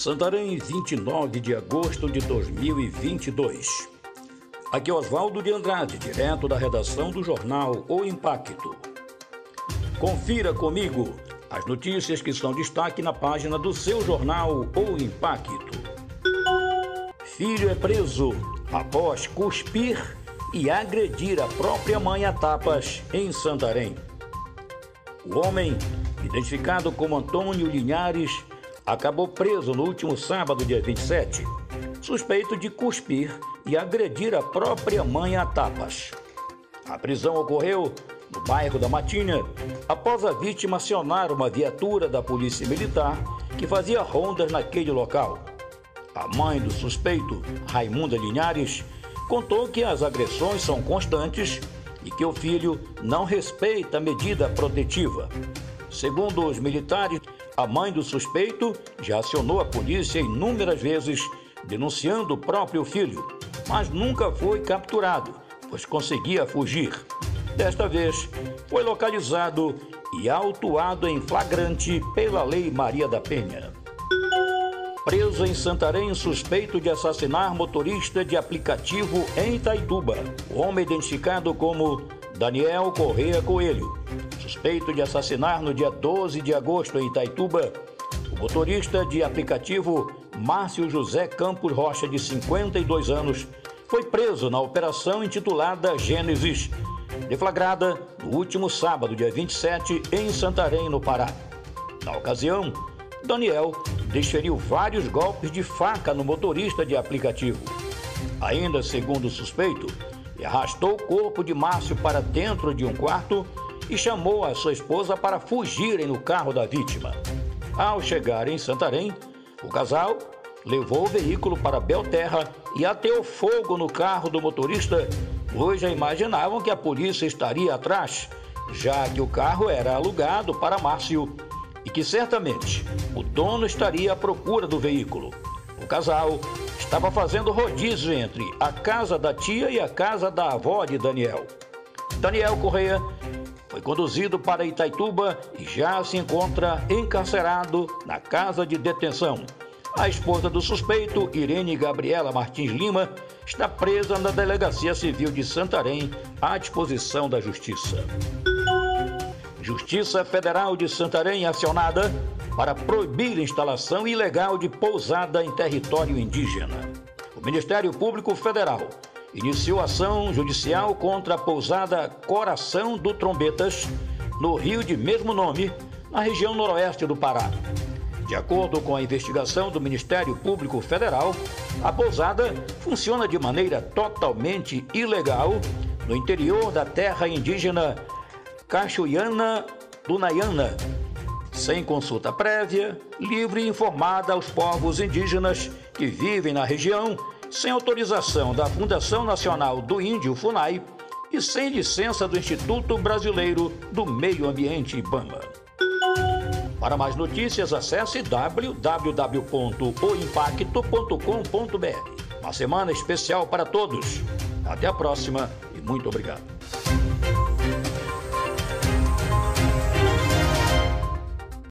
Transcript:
Santarém, 29 de agosto de 2022. Aqui é Oswaldo de Andrade, direto da redação do jornal O Impacto. Confira comigo as notícias que são destaque na página do seu jornal O Impacto. Filho é preso após cuspir e agredir a própria mãe a tapas em Santarém. O homem, identificado como Antônio Linhares, acabou preso no último sábado, dia 27, suspeito de cuspir e agredir a própria mãe a tapas. A prisão ocorreu no bairro da Matinha, após a vítima acionar uma viatura da Polícia Militar que fazia rondas naquele local. A mãe do suspeito, Raimunda Linhares, contou que as agressões são constantes e que o filho não respeita a medida protetiva. Segundo os militares, a mãe do suspeito já acionou a polícia inúmeras vezes, denunciando o próprio filho, mas nunca foi capturado, pois conseguia fugir. Desta vez, foi localizado e autuado em flagrante pela Lei Maria da Penha. Preso em Santarém suspeito de assassinar motorista de aplicativo em Itaituba. O homem identificado como Daniel Correia Coelho suspeito de assassinar no dia 12 de agosto em Itaituba o motorista de aplicativo Márcio José Campos Rocha, de 52 anos, foi preso na operação intitulada Gênesis, deflagrada no último sábado, dia 27, em Santarém, no Pará. Na ocasião, Daniel desferiu vários golpes de faca no motorista de aplicativo. Ainda segundo o suspeito, arrastou o corpo de Márcio para dentro de um quarto e chamou a sua esposa para fugirem no carro da vítima. Ao chegar em Santarém, o casal levou o veículo para Belterra e ateou fogo no carro do motorista, pois já imaginavam que a polícia estaria atrás, já que o carro era alugado para Márcio e que certamente o dono estaria à procura do veículo. O casal estava fazendo rodízio entre a casa da tia e a casa da avó de Daniel. Daniel Correia foi conduzido para Itaituba e já se encontra encarcerado na casa de detenção. A esposa do suspeito, Irene Gabriela Martins Lima, está presa na Delegacia Civil de Santarém à disposição da Justiça. Justiça Federal de Santarém acionada para proibir instalação ilegal de pousada em território indígena. O Ministério Público Federal iniciou ação judicial contra a pousada Coração do Trombetas, no rio de mesmo nome, na região noroeste do Pará. De acordo com a investigação do Ministério Público Federal, a pousada funciona de maneira totalmente ilegal no interior da terra indígena Cachoiana do Nayana, sem consulta prévia, livre e informada aos povos indígenas que vivem na região sem autorização da Fundação Nacional do Índio, FUNAI, e sem licença do Instituto Brasileiro do Meio Ambiente, IBAMA. Para mais notícias, acesse www.oimpacto.com.br. Uma semana especial para todos. Até a próxima e muito obrigado.